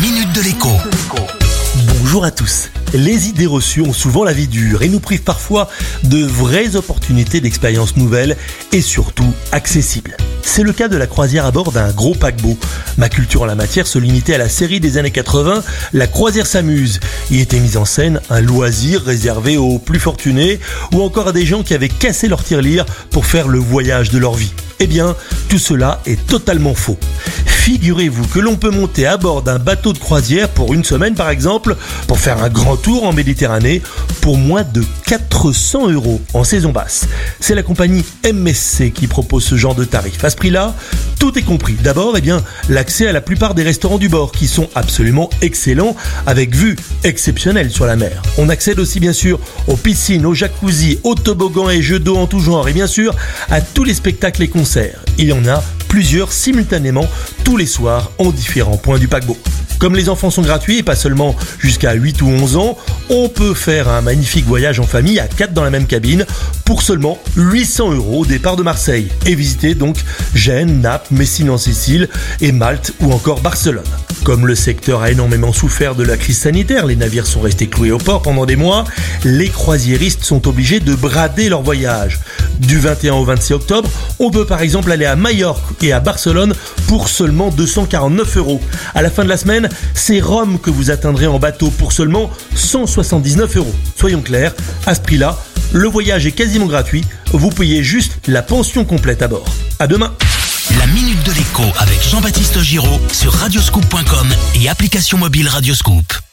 minute de l'écho. Bonjour à tous. Les idées reçues ont souvent la vie dure et nous privent parfois de vraies opportunités d'expériences nouvelles et surtout accessibles. C'est le cas de la croisière à bord d'un gros paquebot. Ma culture en la matière se limitait à la série des années 80, La croisière s'amuse. Y était mise en scène un loisir réservé aux plus fortunés ou encore à des gens qui avaient cassé leur tirelire pour faire le voyage de leur vie. Eh bien, tout cela est totalement faux. Figurez-vous que l'on peut monter à bord d'un bateau de croisière pour une semaine par exemple, pour faire un grand tour en Méditerranée, pour moins de 400 euros en saison basse. C'est la compagnie MSC qui propose ce genre de tarif. À ce prix-là, tout est compris. D'abord, eh l'accès à la plupart des restaurants du bord qui sont absolument excellents avec vue exceptionnelle sur la mer. On accède aussi bien sûr aux piscines, aux jacuzzi, aux toboggans et jeux d'eau en tout genre et bien sûr à tous les spectacles et concerts. Il y en a plusieurs simultanément tous les soirs en différents points du paquebot. Comme les enfants sont gratuits et pas seulement jusqu'à 8 ou 11 ans, on peut faire un magnifique voyage en famille à 4 dans la même cabine pour seulement 800 euros au départ de Marseille et visiter donc Gênes, Naples, Messine en Sicile et Malte ou encore Barcelone. Comme le secteur a énormément souffert de la crise sanitaire, les navires sont restés cloués au port pendant des mois, les croisiéristes sont obligés de brader leur voyage. Du 21 au 26 octobre, on peut par exemple aller à Majorque et à Barcelone pour seulement 249 euros. À la fin de la semaine, c'est Rome que vous atteindrez en bateau pour seulement 179 euros. Soyons clairs, à ce prix-là, le voyage est quasiment gratuit, vous payez juste la pension complète à bord. À demain La minute de l'écho avec Jean-Baptiste Giraud sur radioscoop.com et application mobile Radioscoop.